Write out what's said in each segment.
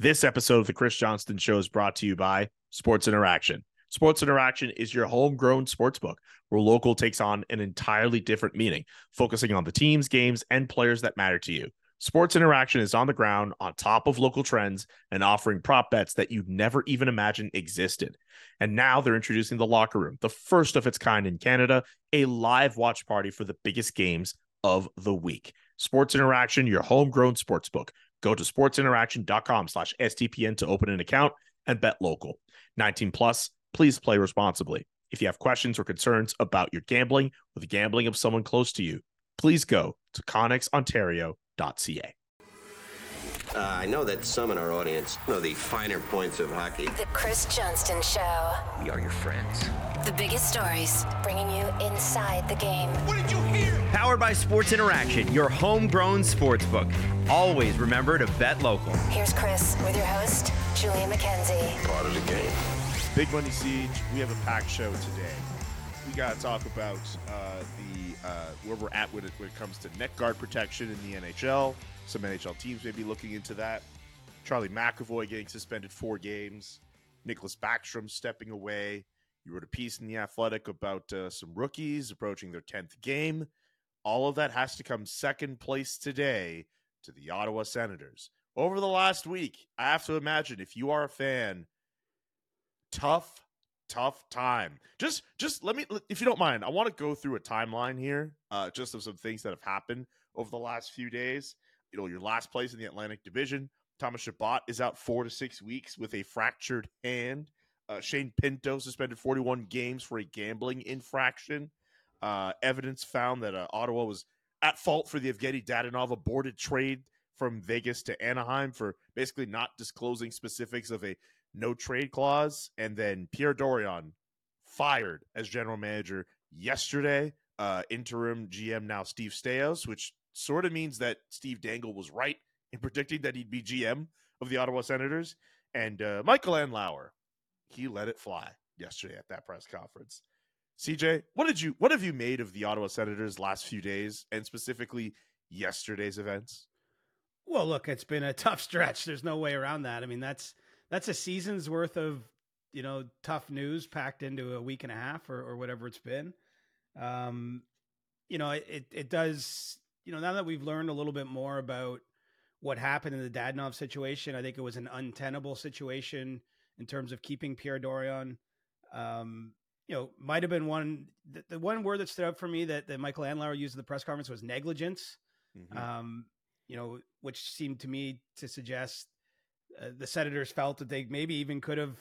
This episode of the Chris Johnston Show is brought to you by Sports Interaction. Sports Interaction is your homegrown sports book where local takes on an entirely different meaning, focusing on the teams, games, and players that matter to you. Sports Interaction is on the ground, on top of local trends, and offering prop bets that you'd never even imagined existed. And now they're introducing the Locker Room, the first of its kind in Canada, a live watch party for the biggest games of the week. Sports Interaction, your homegrown sports book. Go to sportsinteraction.com slash SDPN to open an account and bet local. 19 plus, please play responsibly. If you have questions or concerns about your gambling or the gambling of someone close to you, please go to connexontario.ca. Uh, I know that some in our audience know the finer points of hockey. The Chris Johnston Show. We are your friends. The biggest stories, bringing you inside the game. What did you hear? Powered by Sports Interaction, your homegrown sports book. Always remember to bet local. Here's Chris with your host, Julian McKenzie. Part of the game. Big Money Siege, we have a packed show today. We got to talk about uh, the uh, where we're at when it, when it comes to neck guard protection in the NHL. Some NHL teams may be looking into that. Charlie McAvoy getting suspended four games. Nicklas Backstrom stepping away. You wrote a piece in The Athletic about uh, some rookies approaching their 10th game. All of that has to come second place today to the Ottawa Senators. Over the last week, I have to imagine if you are a fan, tough, tough time. Just just let me if you don't mind, I want to go through a timeline here, uh, just of some things that have happened over the last few days. You know, your last place in the Atlantic Division, Thomas Chabot is out four to six weeks with a fractured hand. Uh, Shane Pinto suspended 41 games for a gambling infraction. Uh, evidence found that uh, Ottawa was at fault for the Evgenii Dadonov aborted trade from Vegas to Anaheim for basically not disclosing specifics of a no trade clause. And then Pierre Dorion fired as general manager yesterday. Uh, interim GM now Steve Staios, which sort of means that Steve Dangle was right in predicting that he'd be GM of the Ottawa Senators. And uh, Michael Andlauer, he let it fly yesterday at that press conference. CJ, what did you what have you made of the Ottawa Senators last few days and specifically yesterday's events? Well, look, it's been a tough stretch. There's no way around that. I mean, that's that's a season's worth of you know tough news packed into a week and a half or, or whatever it's been. Um, you know, it it does. You know, now that we've learned a little bit more about what happened in the Dadonov situation, I think it was an untenable situation in terms of keeping Pierre Dorion. Um, you know, might have been one. The, the, one word that stood out for me that, that Michael Andlauer used in the press conference was negligence. Mm-hmm. Um, you know, which seemed to me to suggest uh, the Senators felt that they maybe even could have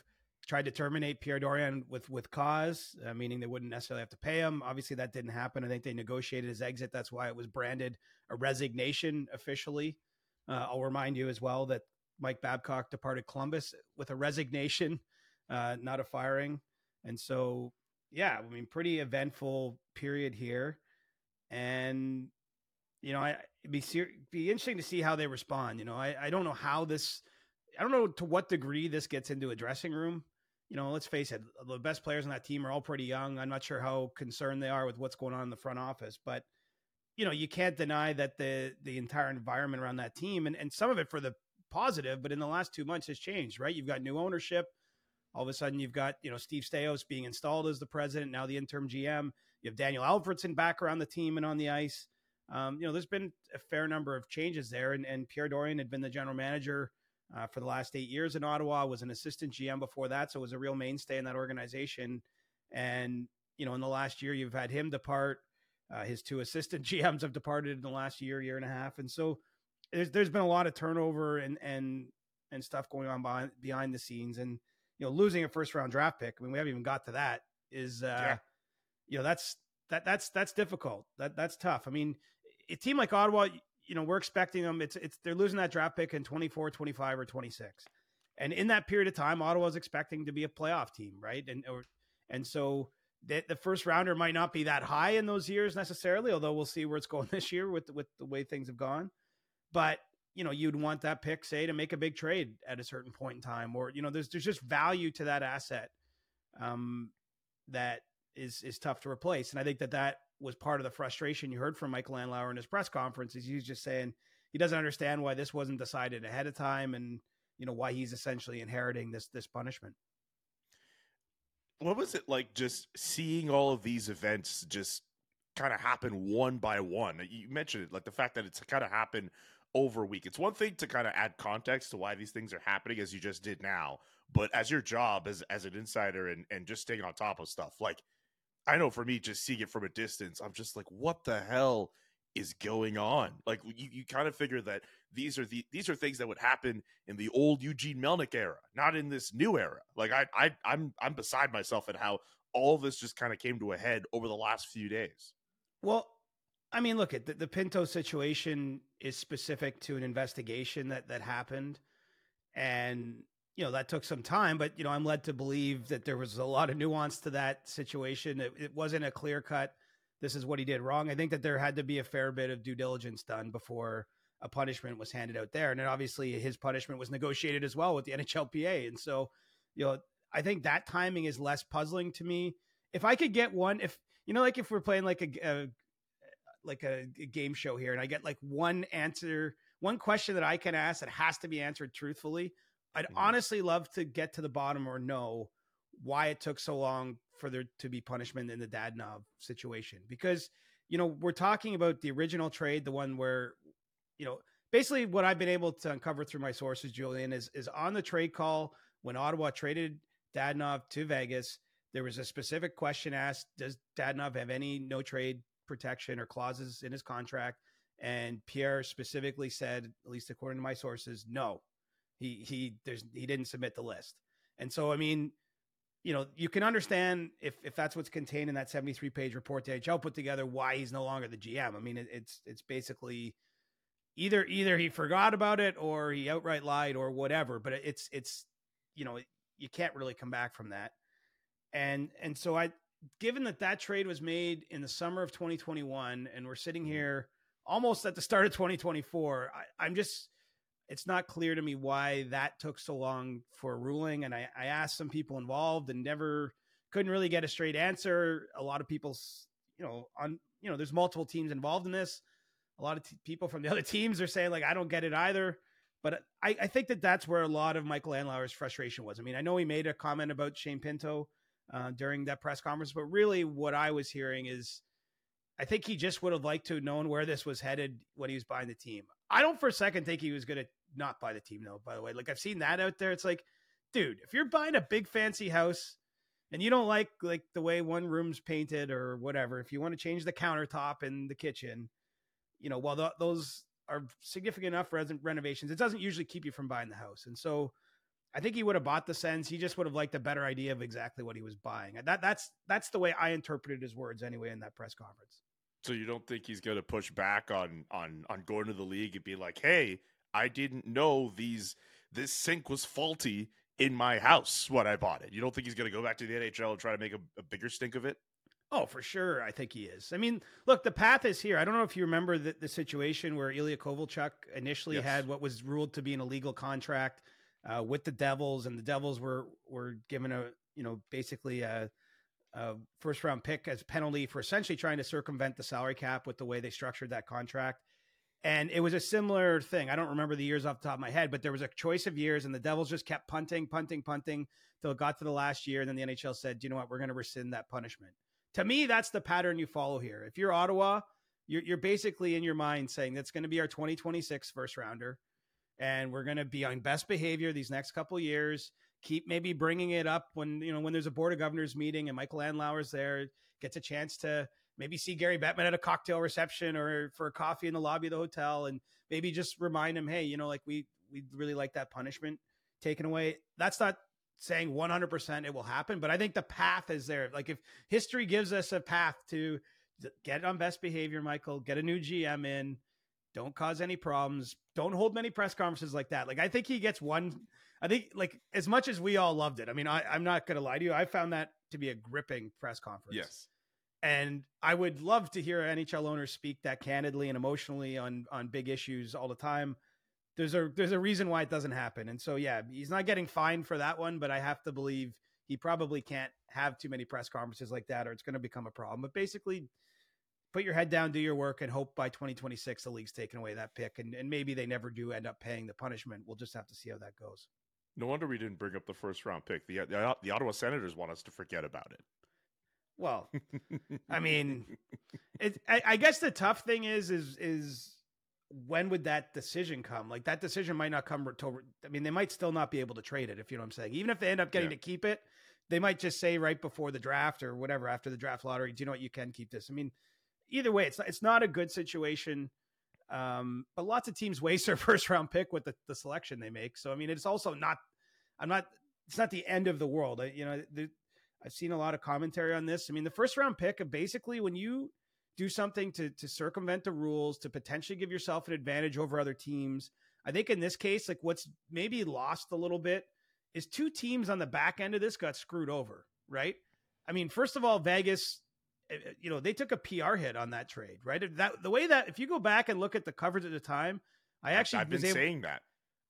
tried to terminate Pierre Dorion with with cause, uh, meaning they wouldn't necessarily have to pay him. Obviously, that didn't happen. I think they negotiated his exit. That's why it was branded a resignation officially. Uh, I'll remind you as well that Mike Babcock departed Columbus with a resignation, uh, not a firing. And so, yeah, I mean, pretty eventful period here. And, you know, I, it'd be, ser- be interesting to see how they respond. You know, I, I don't know how this, I don't know to what degree this gets into a dressing room. You know, let's face it, the best players on that team are all pretty young. I'm not sure how concerned they are with what's going on in the front office, but you know, you can't deny that the the entire environment around that team and, and some of it for the positive, but in the last two months has changed, right? You've got new ownership. All of a sudden, you've got you know Steve Staios being installed as the president, now the interim GM. You have Daniel Alfredsson back around the team and on the ice. Um, you know, there's been a fair number of changes there, and, and Pierre Dorion had been the general manager uh, for the last eight years in Ottawa. Was an assistant GM before that, so was a real mainstay in that organization. And you know, in the last year, you've had him depart. Uh, his two assistant GMs have departed in the last year, year and a half, and so there's there's been a lot of turnover and and and stuff going on behind behind the scenes, and you know, losing a first round draft pick. I mean, we haven't even got to that. Is uh, yeah. you know, that's that that's that's difficult. That that's tough. I mean, a team like Ottawa, you know, we're expecting them. It's it's they're losing that draft pick in 24, 25, or 26. And in that period of time, Ottawa's expecting to be a playoff team, right? And or, and so the, the first rounder might not be that high in those years necessarily, although we'll see where it's going this year with with the way things have gone. But you know, you'd want that pick, say, to make a big trade at a certain point in time, or you know, there's there's just value to that asset um, that is is tough to replace. And I think that that was part of the frustration you heard from Michael Andlauer in his press conference. Is he's just saying he doesn't understand why this wasn't decided ahead of time, and you know, why he's essentially inheriting this this punishment. What was it like just seeing all of these events just kind of happen one by one? You mentioned it, like the fact that it's kind of happened over a week. It's one thing to kind of add context to why these things are happening as you just did now, but as your job as as an insider and and just staying on top of stuff, like I know for me, just seeing it from a distance, I'm just like, what the hell is going on? Like you, you kind of figure that these are the these are things that would happen in the old Eugene Melnyk era, not in this new era. Like I, I I'm I'm beside myself at how all this just kind of came to a head over the last few days. Well, I mean, look at the, the Pinto situation is specific to an investigation that that happened, and you know that took some time. But you know, I'm led to believe that there was a lot of nuance to that situation. It, it wasn't a clear cut. This is what he did wrong. I think that there had to be a fair bit of due diligence done before a punishment was handed out there, and then obviously his punishment was negotiated as well with the NHLPA. And so, you know, I think that timing is less puzzling to me. If I could get one, if you know, like if we're playing like a, a like a, a, game show here and I get like one answer, one question that I can ask that has to be answered truthfully, I'd mm-hmm. honestly love to get to the bottom or know why it took so long for there to be punishment in the Dadonov situation. Because, you know, we're talking about the original trade, the one where, you know, basically what I've been able to uncover through my sources, Julian, is is on the trade call when Ottawa traded Dadonov to Vegas. There was a specific question asked: Does Dadonov have any no trade protection or clauses in his contract. And Pierre specifically said, at least according to my sources, no, he he there's he didn't submit the list. And so I mean, you know, you can understand if if that's what's contained in that 73 page report that HL put together why he's no longer the GM. I mean, it, it's it's basically either either he forgot about it or he outright lied or whatever. But it's it's you know you can't really come back from that. And and so I given that that trade was made in the summer of 2021 and we're sitting mm-hmm. here almost at the start of 2024 I, I, am just it's not clear to me why that took so long for a ruling and I, I asked some people involved and never couldn't really get a straight answer a lot of people's you know on you know there's multiple teams involved in this a lot of t- people from the other teams are saying like i don't get it either but I, I think that that's where a lot of michael Andlauer's frustration was i mean i know he made a comment about shane pinto uh, during that press conference. But really, what I was hearing is, I think he just would have liked to have known where this was headed when he was buying the team. I don't for a second think he was going to not buy the team, though. By the way, like I've seen that out there. It's like, dude, if you're buying a big fancy house and you don't like like the way one room's painted or whatever, if you want to change the countertop in the kitchen, you know, while th- those are significant enough res- renovations. It doesn't usually keep you from buying the house, and so I think he would have bought the Sens. He just would have liked a better idea of exactly what he was buying. That that's that's the way I interpreted his words anyway in that press conference. So you don't think he's going to push back on on on going to the league and be like, "Hey, I didn't know these this sink was faulty in my house when I bought it." You don't think he's going to go back to the NHL and try to make a, a bigger stink of it? Oh, for sure. I think he is. I mean, look, the path is here. I don't know if you remember the, the situation where Ilya Kovalchuk initially yes. had what was ruled to be an illegal contract uh, with the Devils, and the Devils were were given a you know basically a, a, first round pick as penalty for essentially trying to circumvent the salary cap with the way they structured that contract. And it was a similar thing. I don't remember the years off the top of my head, but there was a choice of years, and the Devils just kept punting, punting, punting till it got to the last year. And then the NHL said, you know what? We're going to rescind that punishment. To me, that's the pattern you follow here. If you're Ottawa, you're, you're basically in your mind saying that's going to be our 2026 first rounder and we're going to be on best behavior these next couple years. Keep maybe bringing it up when you know when there's a board of governors meeting and Michael Andlauer's there, gets a chance to maybe see Gary Bettman at a cocktail reception or for a coffee in the lobby of the hotel, and maybe just remind him, hey, you know, like we we really like that punishment taken away. That's not saying 100% it will happen, but I think the path is there. Like if history gives us a path to get on best behavior, Michael, get a new GM in, don't cause any problems. Don't hold many press conferences like that. Like I think he gets one. I think like as much as we all loved it. I mean, I, I'm not going to lie to you. I found that to be a gripping press conference. Yes. And I would love to hear NHL owners speak that candidly and emotionally on on big issues all the time. There's a there's a reason why it doesn't happen. And so yeah, he's not getting fined for that one, but I have to believe he probably can't have too many press conferences like that or it's going to become a problem. But basically put your head down, do your work, and hope by 2026 the league's taken away that pick, and, and maybe they never do end up paying the punishment. We'll just have to see how that goes. No wonder we didn't bring up the first round pick. The the, the Ottawa Senators want us to forget about it. Well, I mean, it, I, I guess the tough thing is is is when would that decision come? Like that decision might not come until I mean they might still not be able to trade it if you know what I'm saying. Even if they end up getting Yeah. to keep it, they might just say right before the draft or whatever after the draft lottery, do you know what you can keep this? I mean, either way, it's it's not a good situation. Um, but lots of teams waste their first round pick with the, the selection they make. So I mean, it's also not. I'm not. It's not the end of the world. I, you know, the, I've seen a lot of commentary on this. I mean, the first round pick, basically, when you do something to to circumvent the rules to potentially give yourself an advantage over other teams. I think in this case, like what's maybe lost a little bit is two teams on the back end of this got screwed over, right? I mean, first of all, Vegas, you know, they took a PR hit on that trade, right? That the way that if you go back and look at the coverage at the time, I actually I've been able, saying that.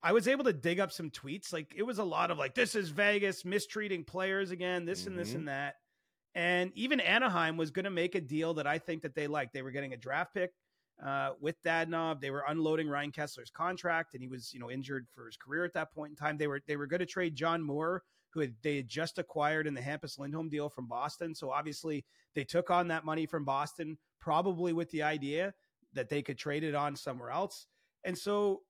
I was able to dig up some tweets. Like it was a lot of like, this is Vegas mistreating players again, this and this Mhm. and that. And even Anaheim was going to make a deal that I think that they liked. They were getting a draft pick uh, with Dadonov. They were unloading Ryan Kesler's contract, and he was, you know, injured for his career at that point in time. They were they were going to trade John Moore, who had, they had just acquired in the Hampus Lindholm deal from Boston. So obviously they took on that money from Boston, probably with the idea that they could trade it on somewhere else. And so,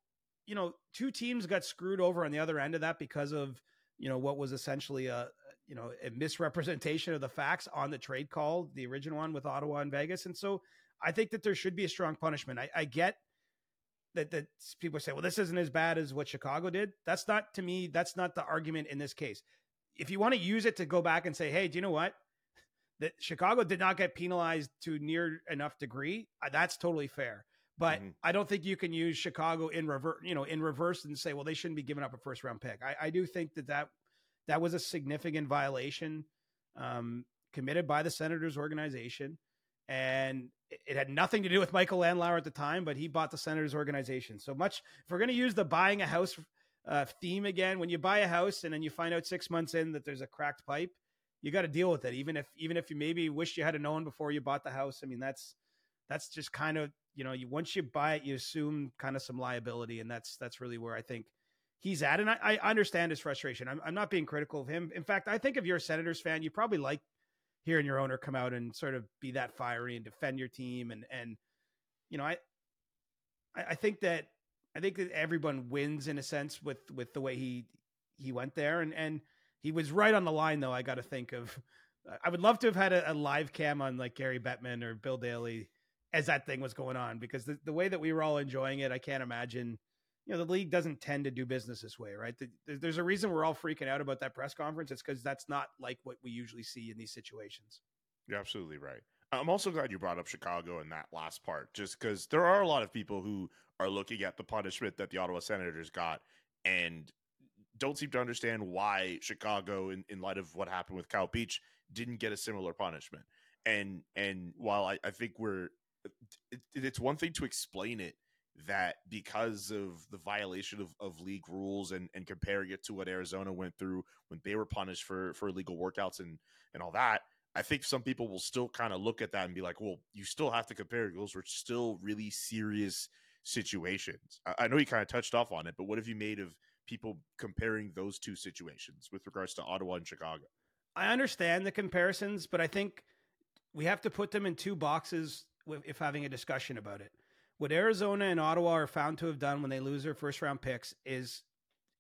you know, two teams got screwed over on the other end of that because of you know what was essentially a you know a misrepresentation of the facts on the trade call, the original one with Ottawa and Vegas. And so I think that there should be a strong punishment. I, I get that that people say, well, this isn't as bad as what Chicago did. That's not to me. That's not the argument in this case. If you want to use it to go back and say, hey, do you know what? That Chicago did not get penalized to near enough degree. uh, That's totally fair. But Mhm. I don't think you can use Chicago in reverse, you know, in reverse and say, well, they shouldn't be giving up a first round pick. I, I do think that that that was a significant violation um, committed by the Senators organization, and it, had nothing to do with Michael Andlauer at the time, but he bought the Senators organization. So much if we're going to use the buying a house uh, theme again, when you buy a house and then you find out six months in that there's a cracked pipe, you got to deal with it. Even if even if you maybe wish you had known before you bought the house. I mean, that's that's just kind of you know you once you buy it, you assume kind of some liability, and that's that's really where I think he's at. And I, I understand his frustration. I'm, I'm not being critical of him. In fact, I think if you're a Senators fan, you probably like hearing your owner come out and sort of be that fiery and defend your team. And and you know, I I, think that I think that everyone wins in a sense with with the way he he went there. And and he was right on the line, though. I got to think of. I would love to have had a, a live cam on like Gary Bettman or Bill Daly as that thing was going on because the, the way that we were all enjoying it, I can't imagine. You know, the league doesn't tend to do business this way, right? The, there's a reason we're all freaking out about that press conference. It's because that's not like what we usually see in these situations. You're absolutely right. I'm also glad you brought up Chicago in that last part, just because there are a lot of people who are looking at the punishment that the Ottawa Senators got and don't seem to understand why Chicago, in, in light of what happened with Kyle Beach, didn't get a similar punishment. And and while I, I think we're, it, it's one thing to explain it that because of the violation of, of league rules and, and comparing it to what Arizona went through when they were punished for for illegal workouts and and all that, I think some people will still kind of look at that and be like, well, you still have to compare. Those were still really serious situations. I, I know you kind of touched off on it, but what have you made of people comparing those two situations with regards to Ottawa and Chicago? I understand the comparisons, but I think we have to put them in two boxes if having a discussion about it. What Arizona and Ottawa are found to have done when they lose their first round picks is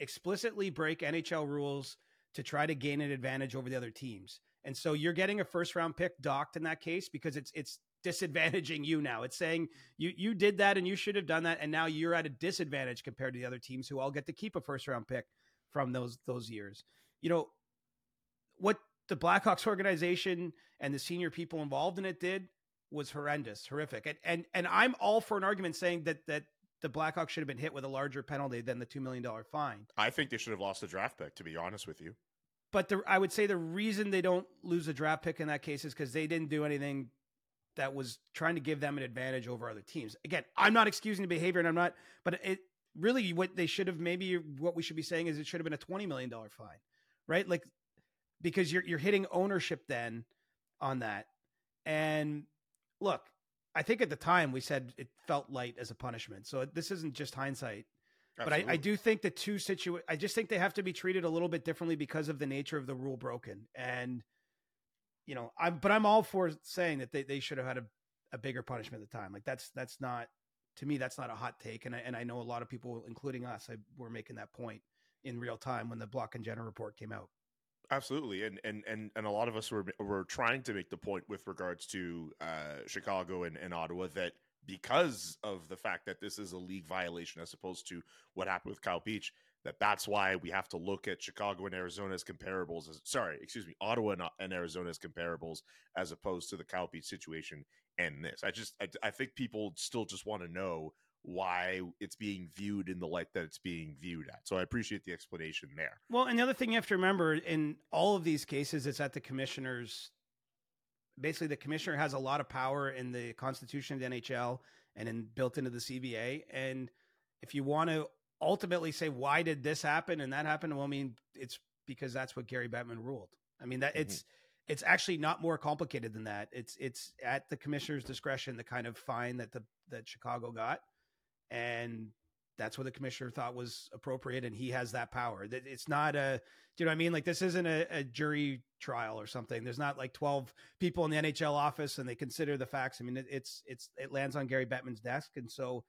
explicitly break NHL rules to try to gain an advantage over the other teams. And so you're getting a first round pick docked in that case because it's it's disadvantaging you now. It's saying you you did that and you should have done that and now you're at a disadvantage compared to the other teams who all get to keep a first round pick from those those years. You know, what the Blackhawks organization and the senior people involved in it did was horrendous, horrific. And and and I'm all for an argument saying that that the Blackhawks should have been hit with a larger penalty than the two million dollar fine. I think they should have lost the draft pick, to be honest with you. But the, I would say the reason they don't lose a draft pick in that case is because they didn't do anything that was trying to give them an advantage over other teams. Again, I'm not excusing the behavior, and I'm not. But it really what they should have maybe what we should be saying is it should have been a twenty million dollar fine, right? Like because you're you're hitting ownership then on that. And look, I think at the time we said it felt light as a punishment. So this isn't just hindsight. Absolutely. But I, I do think the two situ I just think they have to be treated a little bit differently because of the nature of the rule broken. And you know, I'm but I'm all for saying that they, they should have had a, a bigger punishment at the time. Like that's that's not to me that's not a hot take. And I and I know a lot of people, including us, I, were making that point in real time when the Block and Jenner report came out. Absolutely, and and and and a lot of us were were trying to make the point with regards to uh, Chicago and, and Ottawa that because of the fact that this is a league violation as opposed to what happened with Kyle Beach, that that's why we have to look at Chicago and Arizona as comparables. As, sorry, excuse me, Ottawa and, and Arizona as comparables as opposed to the Kyle Beach situation and this. I just I, I think people still just want to know why it's being viewed in the light that it's being viewed at. So I appreciate the explanation there. Well, and the other thing you have to remember in all of these cases, it's at the commissioner's. Basically, the commissioner has a lot of power in the constitution of the NHL and in built into the CBA. And if you want to ultimately say why did this happen and that happen, well, I mean, it's because that's what Gary Bettman ruled. I mean that mm-hmm. it's it's actually not more complicated than that. It's it's at the commissioner's discretion the kind of fine that the that Chicago got, and that's what the commissioner thought was appropriate, and he has that power. It's not a, do you know what I mean? Like this isn't a, a, jury trial or something. There's not like 12 people in the NHL office and they consider the facts. I mean, it, it's it's it lands on Gary Bettman's desk, and so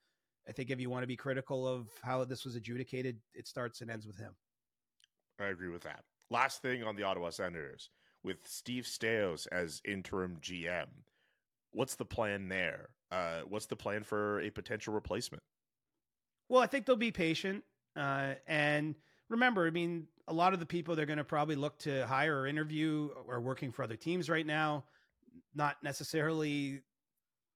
I think if you want to be critical of how this was adjudicated, it starts and ends with him. I agree with that. Last thing on the Ottawa Senators with Steve Staios as interim GM. What's the plan there? Uh, what's the plan for a potential replacement? Well, I think they'll be patient. Uh, and remember, I mean, a lot of the people they're going to probably look to hire or interview are working for other teams right now, not necessarily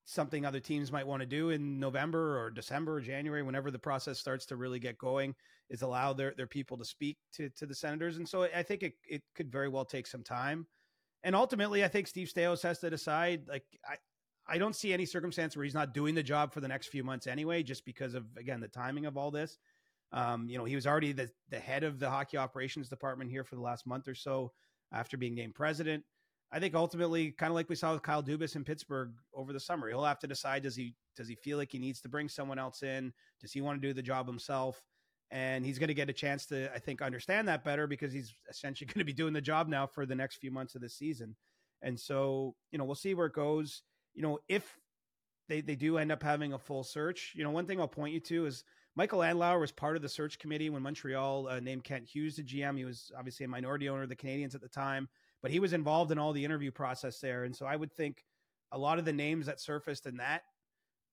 something other teams might want to do in November or December or January, whenever the process starts to really get going, is allow their, their people to speak to, to the senators. And so I think it, it could very well take some time. And ultimately, I think Steve Staios has to decide. Like, I, I don't see any circumstance where he's not doing the job for the next few months anyway, just because of again the timing of all this. Um, you know, he was already the the head of the hockey operations department here for the last month or so after being named president. I think ultimately, kind of like we saw with Kyle Dubas in Pittsburgh over the summer, he'll have to decide does he does he feel like he needs to bring someone else in? Does he want to do the job himself? And he's going to get a chance to, I think, understand that better because he's essentially going to be doing the job now for the next few months of the season. And so, you know, we'll see where it goes you know, if they, they do end up having a full search, you know, one thing I'll point you to is Michael Andlauer was part of the search committee when Montreal uh, named Kent Hughes to GM. He was obviously a minority owner of the Canadiens at the time, but he was involved in all the interview process there. And so I would think a lot of the names that surfaced in that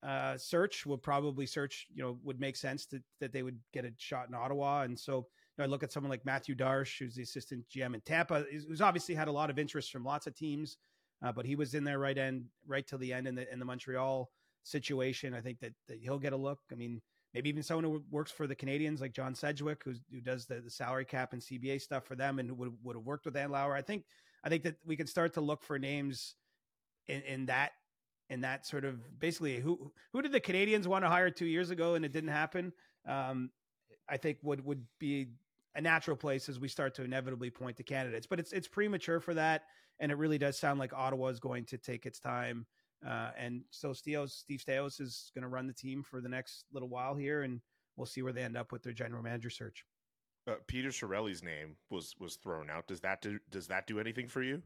uh, search would probably search, you know, would make sense to, that they would get a shot in Ottawa. And so you know, I look at someone like Mathieu Darche, who's the assistant GM in Tampa, who's obviously had a lot of interest from lots of teams. Uh, but he was in there right end, right till the end in the in the Montreal situation. I think that, that he'll get a look. I mean, maybe even someone who works for the Canadiens, like John Sedgwick, who does the, the salary cap and CBA stuff for them, and would would have worked with Andlauer. I think I think that we can start to look for names in, in that in that sort of basically who who did the Canadiens want to hire two years ago and it didn't happen. Um, I think would would be a natural place as we start to inevitably point to candidates, but it's it's premature for that and it really does sound like Ottawa is going to take its time. Uh, and so Steve Staios is going to run the team for the next little while here, and we'll see where they end up with their general manager search. Uh, Peter Chiarelli's name was was thrown out. Does that do does that do anything for you?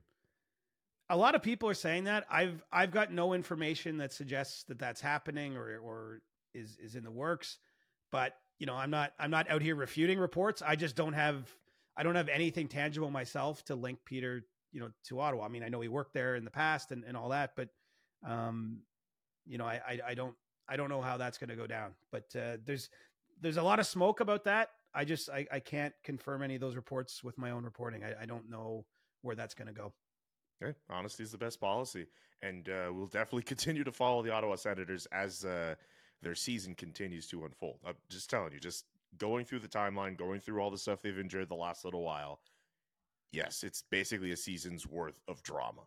A lot of people are saying that. I've I've got no information that suggests that that's happening or or is is in the works. But you know, I'm not I'm not out here refuting reports. I just don't have I don't have anything tangible myself to link Peter you know, to Ottawa. I mean, I know he worked there in the past and, and all that, but, um, you know, I, I, I don't, I don't know how that's going to go down, but, uh, there's, there's a lot of smoke about that. I just, I, I can't confirm any of those reports with my own reporting. I, I don't know where that's going to go. Okay. Honesty is the best policy. And, uh, we'll definitely continue to follow the Ottawa Senators as, uh, their season continues to unfold. I'm just telling you, just going through the timeline, going through all the stuff they've endured the last little while yes, it's basically a season's worth of drama.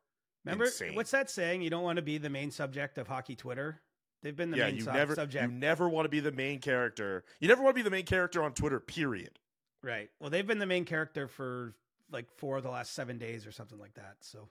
Remember Insane. what's that saying? You don't want to be the main subject of hockey Twitter. They've been the yeah, main you su- never, subject. You never want to be the main character. You never want to be the main character on Twitter. Period. Right. Well, they've been the main character for like four of the last seven days or something like that. So.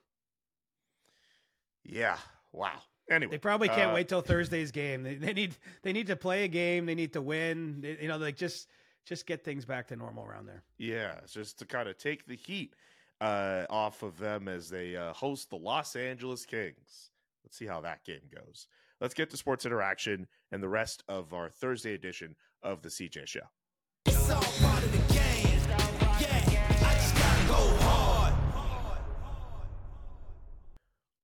Yeah. Wow. Anyway, They probably can't uh, wait till Thursday's game. They, they need they need to play a game. They need to win. They- you know, like just just get things back to normal around there. Yeah, just to kind of take the heat uh, off of them as they uh, host the Los Angeles Kings. Let's see how that game goes. Let's get to sports interaction and the rest of our Thursday edition of the CJ Show.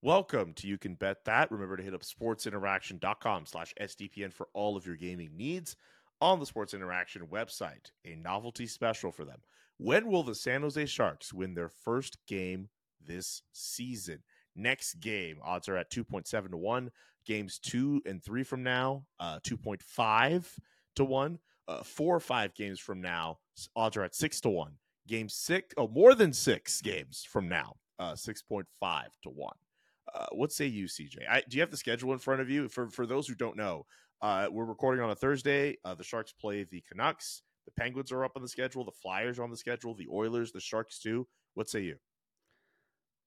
Welcome to You Can Bet That. Remember to hit up sportsinteraction.com slash SDPN for all of your gaming needs on the Sports Interaction website. A novelty special for them. When will the San Jose Sharks win their first game this season? Next game, odds are at 2.7 to 1. Games two and three from now, uh, 2.5 to 1. Uh, four or five games from now, odds are at 6 to 1. Game six, oh, more than six games from now, uh, 6.5 to 1. Uh, what say you, CJ? I, do you have the schedule in front of you? For for those who don't know, uh, we're recording on a Thursday. Uh, the Sharks play the Canucks. The Penguins are up on the schedule. The Flyers are on the schedule. The Oilers, the Sharks too. What say you?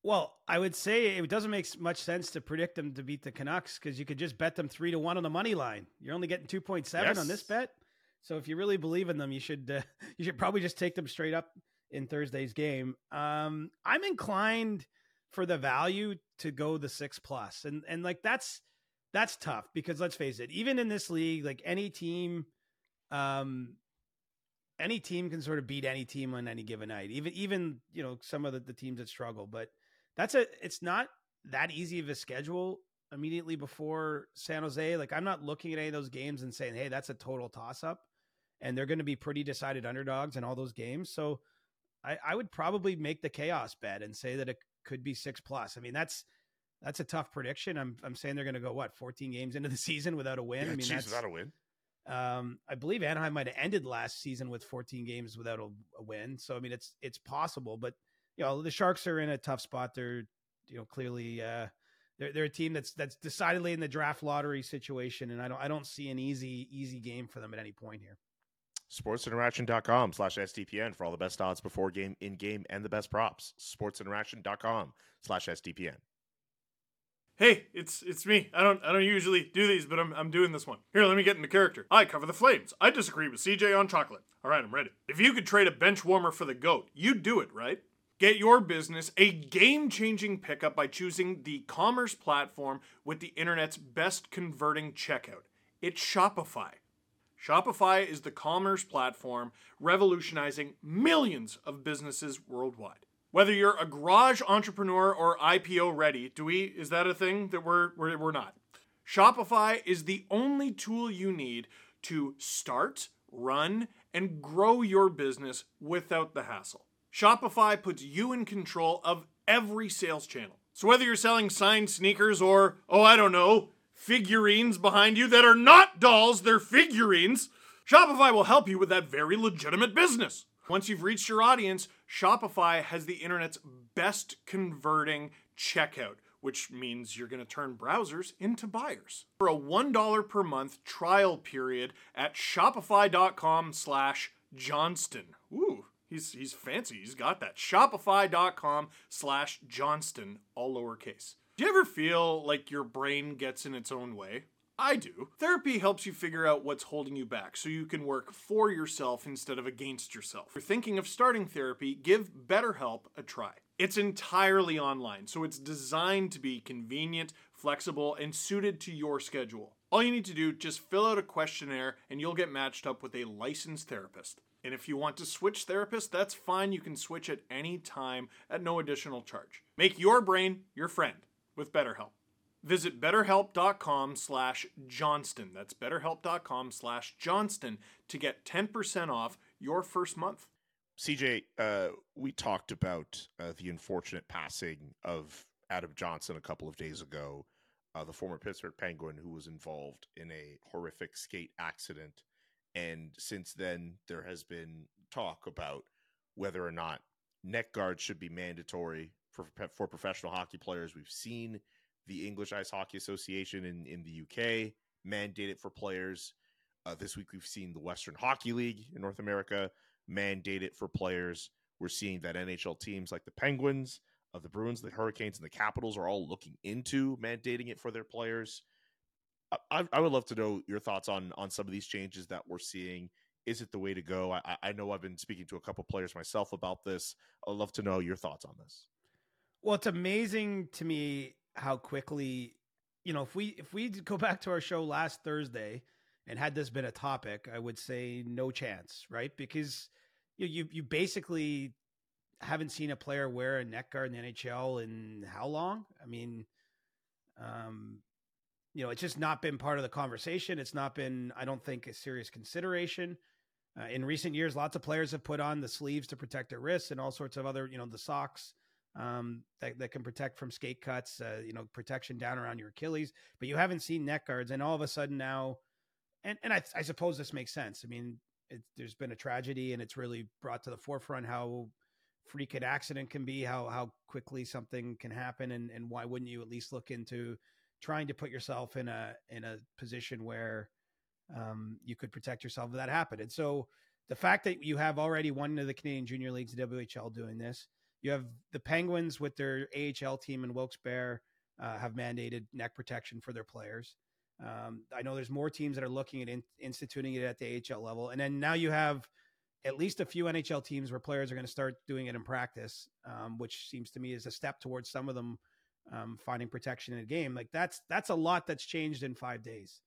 Well, I would say it doesn't make much sense to predict them to beat the Canucks because you could just bet them three to one on the money line. You're only getting two point seven on this bet. So if you really believe in them, you should uh, you should probably just take them straight up in Thursday's game. Um, I'm inclined for the value to go the six plus, and and like that's that's tough because let's face it, even in this league, like any team, um, any team can sort of beat any team on any given night. Even even you know some of the, the teams that struggle, but that's a it's not that easy of a schedule immediately before San Jose. Like I'm not looking at any of those games and saying, hey, that's a total toss up, and they're going to be pretty decided underdogs in all those games. So I, I would probably make the chaos bet and say that it could be six plus. I mean that's that's a tough prediction. I'm I'm saying they're going to go what 14 games into the season without a win. I mean geez, that's without a win. um, I believe Anaheim might have ended last season with 14 games without a, a win. So I mean, it's it's possible, but you know the Sharks are in a tough spot. They're you know clearly uh, they're they're a team that's that's decidedly in the draft lottery situation, and I don't I don't see an easy easy game for them at any point here. sportsinteraction.com slash SDPN for all the best odds before game, in game, and the best props. sportsinteraction.com slash SDPN. Hey, it's it's me. I don't I don't usually do these, but I'm I'm doing this one. Here, let me get into character. I cover the flames. I disagree with CJ on chocolate. All right, I'm ready. If you could trade a bench warmer for the goat, you'd do it, right? Get your business a game-changing pickup by choosing the commerce platform with the internet's best converting checkout. It's Shopify. Shopify is the commerce platform revolutionizing millions of businesses worldwide. Whether you're a garage entrepreneur or IPO ready, do we is that a thing that we're we're, we're not? Shopify is the only tool you need to start, run, and grow your business without the hassle. Shopify puts you in control of every sales channel. So whether you're selling signed sneakers or, oh, I don't know, figurines behind you that are not dolls, they're figurines, Shopify will help you with that very legitimate business. Once you've reached your audience, Shopify has the internet's best converting checkout, which means you're going to turn browsers into buyers. For a $1 per month trial period at shopify.com slash johnston. Ooh, he's, he's fancy. He's got that. Shopify.com slash johnston, all lowercase. Do you ever feel like your brain gets in its own way? I do. Therapy helps you figure out what's holding you back so you can work for yourself instead of against yourself. If you're thinking of starting therapy, give BetterHelp a try. It's entirely online, so it's designed to be convenient, flexible, and suited to your schedule. All you need to do, just fill out a questionnaire and you'll get matched up with a licensed therapist. And if you want to switch therapists, that's fine. You can switch at any time at no additional charge. Make your brain your friend with BetterHelp. Visit betterhelp.com slash johnston. That's betterhelp.com slash johnston to get 10% off your first month. CJ, uh, we talked about uh, the unfortunate passing of Adam Johnson a couple of days ago, uh, the former Pittsburgh Penguin who was involved in a horrific skate accident. And since then, there has been talk about whether or not neck guards should be mandatory for for professional hockey players. We've seen the English Ice Hockey Association in, in the UK mandate it for players. Uh, this week, we've seen the Western Hockey League in North America mandate it for players. We're seeing that NHL teams like the Penguins of the Bruins, the Hurricanes, and the Capitals are all looking into mandating it for their players. I, I would love to know your thoughts on on some of these changes that we're seeing. Is it the way to go? I, I know I've been speaking to a couple players myself about this. I'd love to know your thoughts on this. Well, it's amazing to me how quickly, you know, if we if we go back to our show last Thursday and had this been a topic, I would say no chance, right? Because you you, you basically haven't seen a player wear a neck guard in the NHL in how long? I mean, um, you know, it's just not been part of the conversation. It's not been, I don't think, a serious consideration. Uh, in recent years, lots of players have put on the sleeves to protect their wrists and all sorts of other, you know, the socks um, that, that can protect from skate cuts, uh, you know, protection down around your Achilles. But you haven't seen neck guards. And all of a sudden now, and, and I, I suppose this makes sense. I mean, it, there's been a tragedy and it's really brought to the forefront how freak an accident can be, how, how quickly something can happen. And, and why wouldn't you at least look into trying to put yourself in a, in a position where um, you could protect yourself if that happened. And so the fact that you have already one of the Canadian junior leagues, WHL doing this, you have the Penguins with their AHL team in Wilkes-Barre uh, have mandated neck protection for their players. Um, I know there's more teams that are looking at in, instituting it at the AHL level, and then now you have at least a few NHL teams where players are going to start doing it in practice, um, which seems to me is a step towards some of them um, finding protection in a game. Like that's that's a lot that's changed in five days.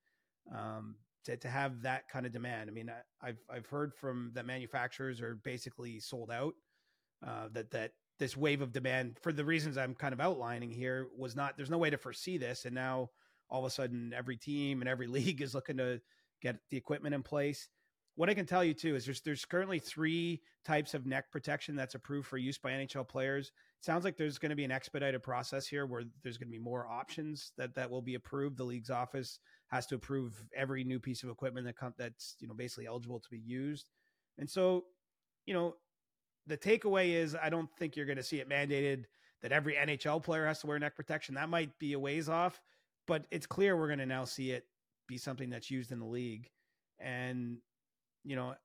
Um, to, to have that kind of demand. I mean, I, have I've heard from the manufacturers are basically sold out. Uh, that that this wave of demand for the reasons I'm kind of outlining here was not. There's no way to foresee this, and now all of a sudden every team and every league is looking to get the equipment in place what I can tell you too is there's there's currently three types of neck protection that's approved for use by NHL players. It sounds like there's going to be an expedited process here where there's going to be more options that that will be approved. The league's office has to approve every new piece of equipment that com- that's you know basically eligible to be used. And so, you know, the takeaway is I don't think you're going to see it mandated that every NHL player has to wear neck protection. That might be a ways off, but it's clear we're going to now see it be something that's used in the league. And you know,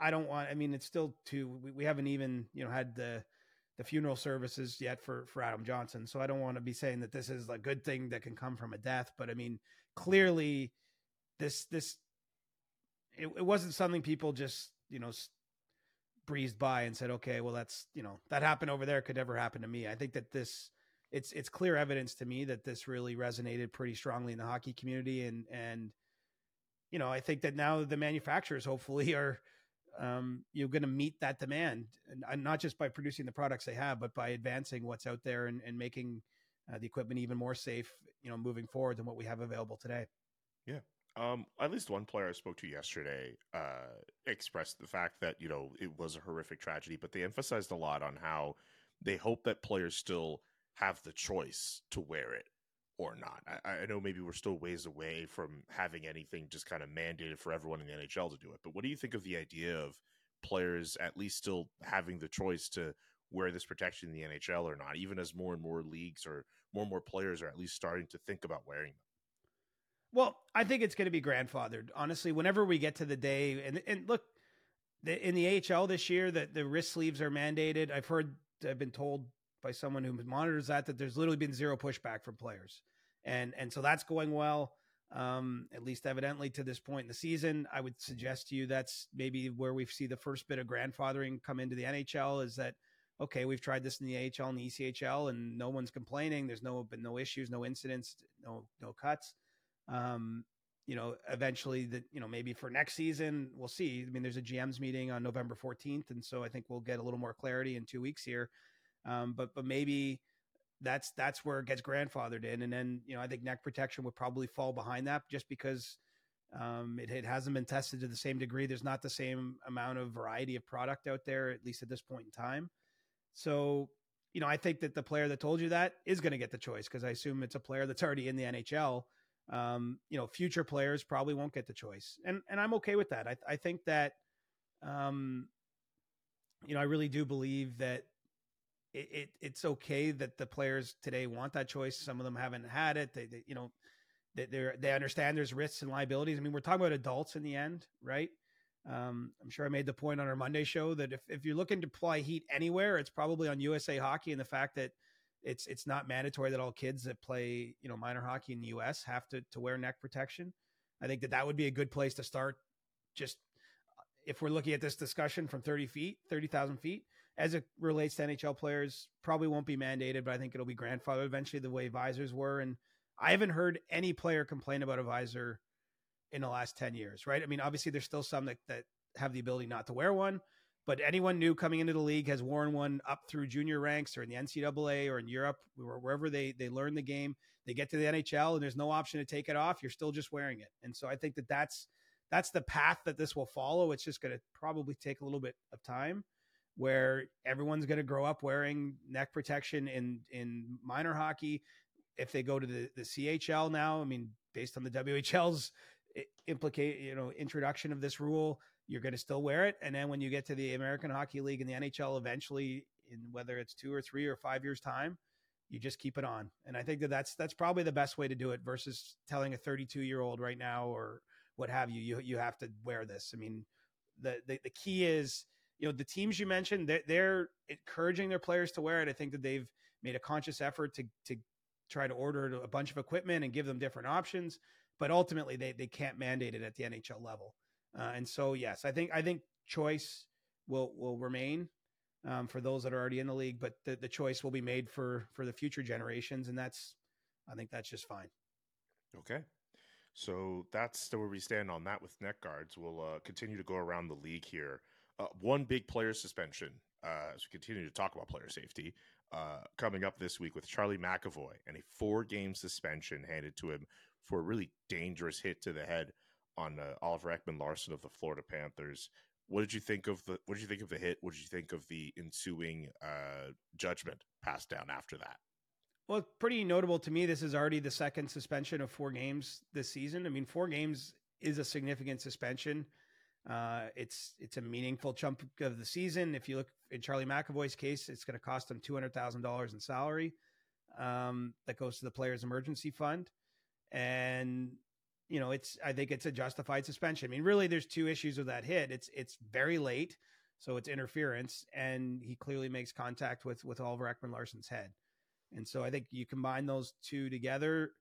I don't want. I mean, it's still too. We, we haven't even you know had the the funeral services yet for for Adam Johnson, so I don't want to be saying that this is a good thing that can come from a death. But I mean, clearly, this this it, it wasn't something people just you know breezed by and said, okay, well that's you know that happened over there could never happen to me. I think that this it's it's clear evidence to me that this really resonated pretty strongly in the hockey community and and you know, I think that now the manufacturers hopefully are um, you're going to meet that demand, and, not just by producing the products they have, but by advancing what's out there and, and making uh, the equipment even more safe. You know, moving forward than what we have available today. Yeah. Um, at least one player I spoke to yesterday uh, expressed the fact that you know it was a horrific tragedy, but they emphasized a lot on how they hope that players still have the choice to wear it or not. I, I, know maybe we're still ways away from having anything just kind of mandated for everyone in the NHL to do it. But what do you think of the idea of players at least still having the choice to wear this protection in the NHL or not, even as more and more leagues or more and more players are at least starting to think about wearing them? Well, I think it's going to be grandfathered. Honestly, whenever we get to the day, and and look, the, in the AHL this year, that the wrist sleeves are mandated. I've heard, I've been told by someone who monitors that that there's literally been zero pushback from players and and so that's going well. Um, at least evidently to this point in the season, I would suggest to you that's maybe where we see the first bit of grandfathering come into the NHL. Is that okay? We've tried this in the AHL and the ECHL, and no one's complaining. There's no been no issues, no incidents, no no cuts. Um, you know, eventually that, you know, maybe for next season, we'll see. I mean, there's a GM's meeting on November 14th. And so I think we'll get a little more clarity in two weeks here. Um, but, but maybe that's that's where it gets grandfathered in, and then you know I think neck protection would probably fall behind that just because um, it, it hasn't been tested to the same degree. There's not the same amount of variety of product out there, at least at this point in time. So you know I think that the player that told you that is going to get the choice because I assume it's a player that's already in the NHL. Um, you know, future players probably won't get the choice, and and I'm okay with that. I I think that um, you know I really do believe that it, it, it's okay that the players today want that choice. Some of them haven't had it. They, they you know, they they they understand there's risks and liabilities. I mean, we're talking about adults in the end, right? Um, I'm sure I made the point on our Monday show that if, if you're looking to apply heat anywhere, it's probably on USA Hockey and the fact that it's it's not mandatory that all kids that play you know minor hockey in the U.S. have to to wear neck protection. I think that that would be a good place to start. Just uh, if we're looking at this discussion from 30 feet, 30,000 feet, as it relates to NHL players, probably won't be mandated, but I think it'll be grandfathered eventually the way visors were. And I haven't heard any player complain about a visor in the last 10 years, right? I mean, obviously there's still some that, that have the ability not to wear one, but anyone new coming into the league has worn one up through junior ranks or in the NCAA or in Europe, or wherever they, they learn the game, they get to the NHL and there's no option to take it off. You're still just wearing it. And so I think that that's, that's the path that this will follow. It's just going to probably take a little bit of time where everyone's going to grow up wearing neck protection in, in minor hockey. If they go to the, the CHL now, I mean, based on the WHL's implicate you know introduction of this rule you're going to still wear it and then when you get to the american hockey league and the nhl eventually in whether it's two or three or five years time you just keep it on. And i think that that's that's probably the best way to do it versus telling a 32 year old right now or what have you you you have to wear this. I mean the the, the key is you know the teams you mentioned they're, they're encouraging their players to wear it. I think that they've made a conscious effort to to try to order a bunch of equipment and give them different options but ultimately they they can't mandate it at the NHL level. Uh, and so yes, I think I think choice will will remain um, for those that are already in the league, but the, the choice will be made for for the future generations, and that's I think that's just fine. Okay. So that's where we stand on that with neck guards. We'll uh, continue to go around the league here. Uh, one big player suspension uh, as we continue to talk about player safety uh, coming up this week with Charlie McAvoy and a four game suspension handed to him for a really dangerous hit to the head on uh, Oliver Ekman-Larsson of the Florida Panthers. What did you think of the What did you think of the hit? What did you think of the ensuing uh, judgment passed down after that? Well, pretty notable to me. This is already the second suspension of four games this season. I mean, four games is a significant suspension. Uh, it's it's a meaningful chunk of the season. If you look in Charlie McAvoy's case, it's going to cost him two hundred thousand dollars in salary um, that goes to the players' emergency fund and you know it's I think it's a justified suspension. I mean, really, there's two issues with that hit. It's it's very late, so it's interference, and he clearly makes contact with with Oliver Ekman-Larsson's head, and so I think you combine those two together.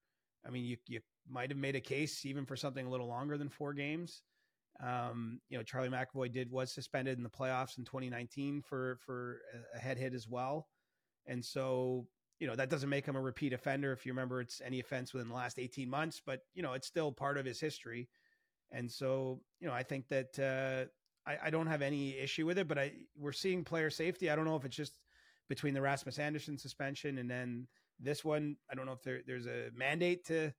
I mean, you you might have made a case even for something a little longer than four games. Um, you know, Charlie McAvoy did was suspended in the playoffs in 2019 for for a head hit as well, and so you know that doesn't make him a repeat offender if you remember it's any offense within the last 18 months but you know it's still part of his history. And so you know i think that uh, I, I, don't have any issue with it but i we're seeing player safety. I don't know if it's just between the rasmus andersson suspension and then this one. I don't know if there, there's a mandate to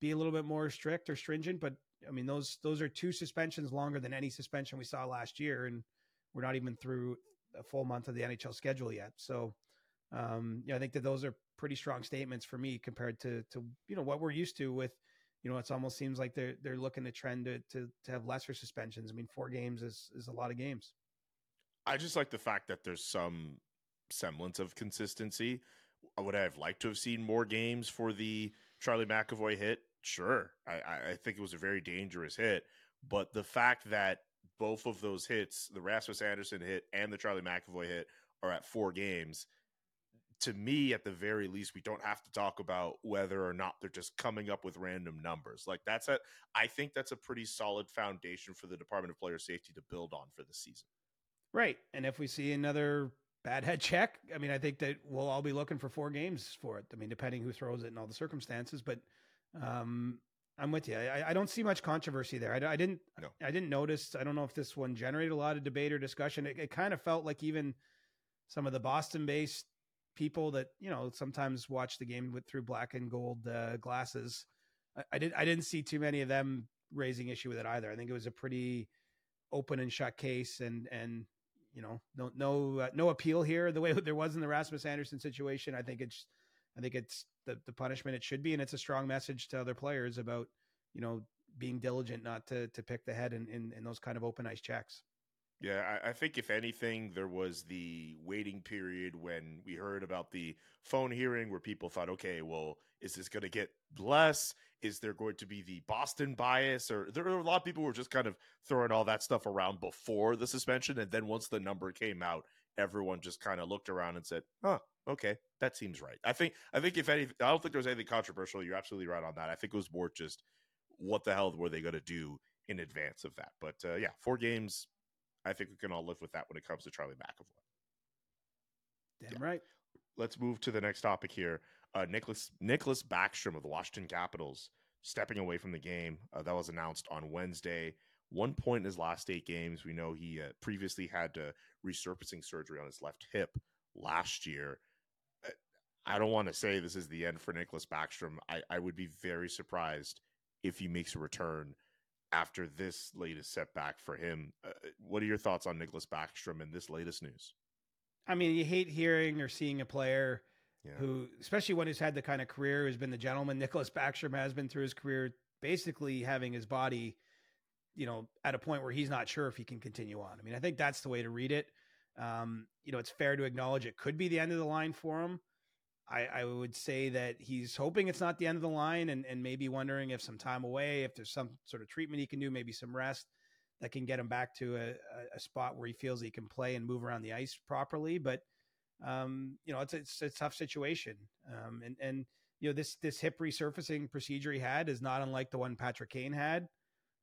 be a little bit more strict or stringent but i mean those those are two suspensions longer than any suspension we saw last year and we're not even through a full month of the nhl schedule yet. So um, you know, I think that those are pretty strong statements for me compared to to you know what we're used to with you know it's almost seems like they're they're looking to trend to to, to have lesser suspensions. I mean, four games is is a lot of games. I just like the fact that there's some semblance of consistency. Would I have liked to have seen more games for the Charlie McAvoy hit? Sure. I, I think it was a very dangerous hit. But the fact that both of those hits, the Rasmus Andersson hit and the Charlie McAvoy hit, are at four games – to me, at the very least, we don't have to talk about whether or not they're just coming up with random numbers. Like that's a, I think that's a pretty solid foundation for the Department of Player Safety to build on for the season. Right, and if we see another bad head check, I mean, I think that we'll all be looking for four games for it. I mean, depending who throws it and all the circumstances, but um, I'm with you. I, I, don't see much controversy there. I, I didn't. No. I didn't notice. I don't know if this one generated a lot of debate or discussion. It, it kind of felt like even some of the Boston-based people that you know sometimes watch the game with through black and gold uh, glasses. I, I did I didn't see too many of them raising issue with it either. I think it was a pretty open and shut case, and and you know no no uh, no appeal here the way there was in the Rasmus Andersson situation. I think it's I think it's the the punishment it should be, and it's a strong message to other players about you know being diligent not to to pick the head in in, in those kind of open ice checks. Yeah, I, I, think if anything, there was the waiting period when we heard about the phone hearing where people thought, okay, well, is this going to get less? Is there going to be the Boston bias? Or there were a lot of people who were just kind of throwing all that stuff around before the suspension. And then once the number came out, everyone just kind of looked around and said, huh, okay, that seems right. I think, I think if any, I don't think there was anything controversial. You're absolutely right on that. I think it was more just what the hell were they going to do in advance of that? But uh, yeah, four games I think we can all live with that when it comes to Charlie McAvoy. Damn yeah. right. Let's move to the next topic here. Uh, Nicklas Nicklas Backstrom of the Washington Capitals stepping away from the game. Uh, that was announced on Wednesday. One point in his last eight games. We know he uh, previously had resurfacing surgery on his left hip last year. Uh, I don't want to say this is the end for Nicklas Backstrom. I, I would be very surprised if he makes a return after this latest setback for him. Uh, what are your thoughts on Nicklas Backstrom and this latest news? I mean, you hate hearing or seeing a player yeah. who, especially one who's had the kind of career who's been the gentleman Nicklas Backstrom has been through his career, basically having his body, you know, at a point where he's not sure if he can continue on. I mean, I think that's the way to read it. Um, you know, it's fair to acknowledge it could be the end of the line for him. I, I, would say that he's hoping it's not the end of the line and, and maybe wondering if some time away, if there's some sort of treatment he can do, maybe some rest that can get him back to a, a spot where he feels he can play and move around the ice properly. But, um, you know, it's, it's, it's, a tough situation. Um, and, and, you know, this, this hip resurfacing procedure he had is not unlike the one Patrick Kane had,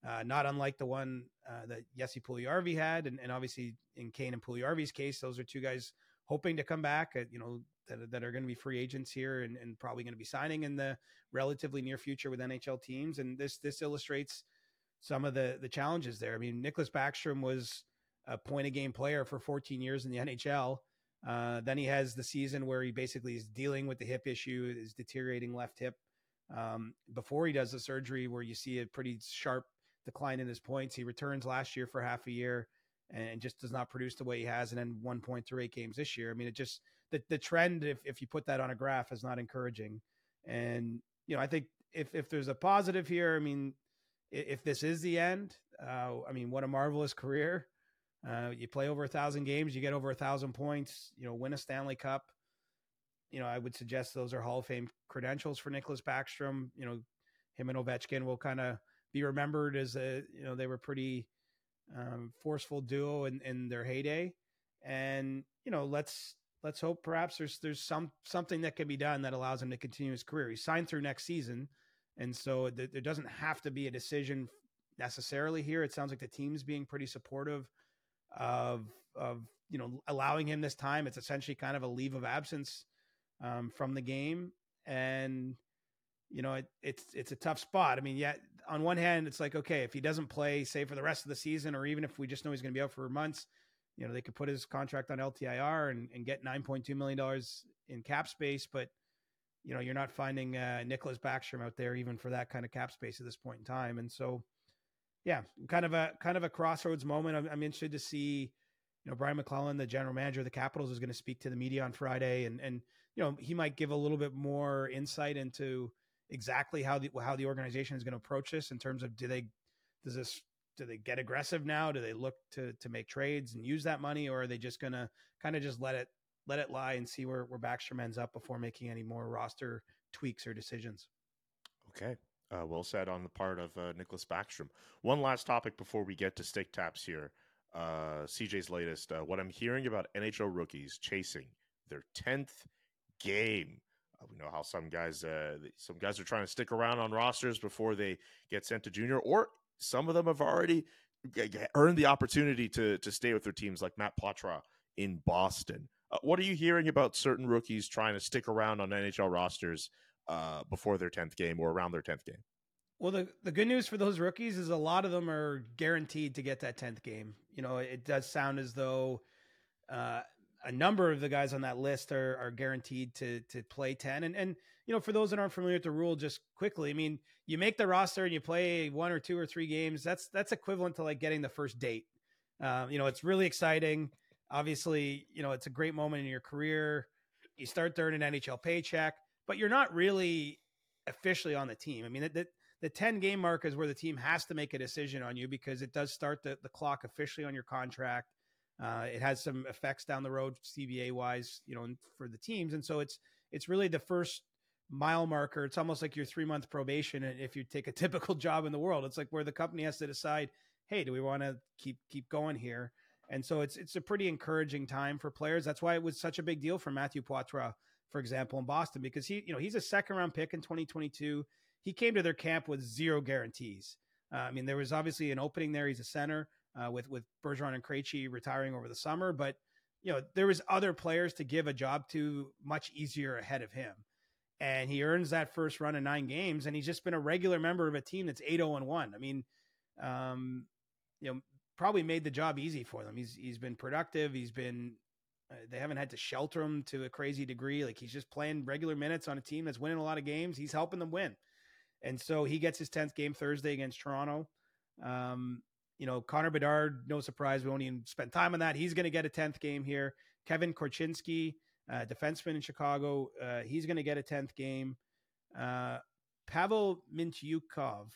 uh, not unlike the one uh, that Jesse Puljujarvi had. And, and obviously in Kane and Puljujarvi's case, those are two guys hoping to come back. Uh, you know, that, that are going to be free agents here and, and probably going to be signing in the relatively near future with NHL teams. And this this illustrates some of the the challenges there. I mean, Nicklas Backstrom was a point a game player for 14 years in the NHL. Uh, then he has the season where he basically is dealing with the hip issue, is deteriorating left hip. Um, before he does the surgery, where you see a pretty sharp decline in his points, he returns last year for half a year and just does not produce the way he has, and then one point through eight games this year. I mean, it just the the trend, if if you put that on a graph, is not encouraging. And you know, I think if if there's a positive here, I mean, if this is the end, uh, I mean, what a marvelous career. Uh, you play over a thousand games, you get over a thousand points, you know, win a Stanley Cup. You know, I would suggest those are Hall of Fame credentials for Nicklas Backstrom. You know, him and Ovechkin will kind of be remembered as a, you know, they were pretty um, forceful duo in, in their heyday. And, you know, let's let's hope perhaps there's there's some something that can be done that allows him to continue his career. He's signed through next season, and so th- there doesn't have to be a decision necessarily here. It sounds like the team's being pretty supportive of of you know allowing him this time. It's essentially kind of a leave of absence um, from the game, and you know it, it's it's a tough spot. I mean, yeah, on one hand, it's like okay, if he doesn't play, say for the rest of the season, or even if we just know he's going to be out for months you know, they could put his contract on LTIR and, and get $9.2 million in cap space, but you know, you're not finding uh, Nicklas Backstrom out there even for that kind of cap space at this point in time. And so, yeah, kind of a kind of a crossroads moment. I'm, I'm interested to see, you know, Brian MacLellan, the general manager of the Capitals, is going to speak to the media on Friday, and and you know, he might give a little bit more insight into exactly how the how the organization is going to approach this in terms of do they does this do they get aggressive now? Do they look to to make trades and use that money, or are they just gonna kind of just let it let it lie and see where where Backstrom ends up before making any more roster tweaks or decisions? Okay. Uh, well said on the part of uh, Nicklas Backstrom. One last topic before we get to stick taps here. Uh, CJ's latest. Uh, what I'm hearing about NHL rookies chasing their tenth game. Uh, we know how some guys, uh, some guys are trying to stick around on rosters before they get sent to junior, or some of them have already earned the opportunity to to stay with their teams, like Matt Poitras in Boston. Uh, what are you hearing about certain rookies trying to stick around on NHL rosters uh, before their tenth game or around their tenth game? Well, the, the good news for those rookies is a lot of them are guaranteed to get that 10th game. You know, it does sound as though uh, a number of the guys on that list are, are guaranteed to to play 10 and and you know for those that aren't familiar with the rule just quickly i mean you make the roster and you play one or two or three games that's that's equivalent to like getting the first date. Um, you know it's really exciting. Obviously you know it's a great moment in your career. You start to earn an nhl paycheck but you're not really officially on the team. I mean that, the 10 game mark is where the team has to make a decision on you because it does start the, the clock officially on your contract. Uh, it has some effects down the road, CBA wise, you know, for the teams, and so it's it's really the first mile marker. It's almost like your three month probation. And if you take a typical job in the world, it's like where the company has to decide, hey, do we want to keep keep going here? And so it's it's a pretty encouraging time for players. That's why it was such a big deal for Matthew Poitras, for example, in Boston, because he, you know, he's a second round pick in 2022. He came to their camp with zero guarantees. Uh, I mean, there was obviously an opening there. He's a center uh, with with Bergeron and Krejci retiring over the summer, but you know there was other players to give a job to much easier ahead of him, and he earns that first run in nine games, and he's just been a regular member of a team that's eight zero oh and one. I mean, um, you know, probably made the job easy for them. He's he's been productive. He's been uh, they haven't had to shelter him to a crazy degree. Like he's just playing regular minutes on a team that's winning a lot of games. He's helping them win. And so he gets his 10th game Thursday against Toronto. Um, you know, Connor Bedard, no surprise. We won't even spend time on that. He's going to get a 10th game here. Kevin Korchinski, uh, defenseman in Chicago, uh, he's going to get a 10th game. Uh, Pavel Mintyukov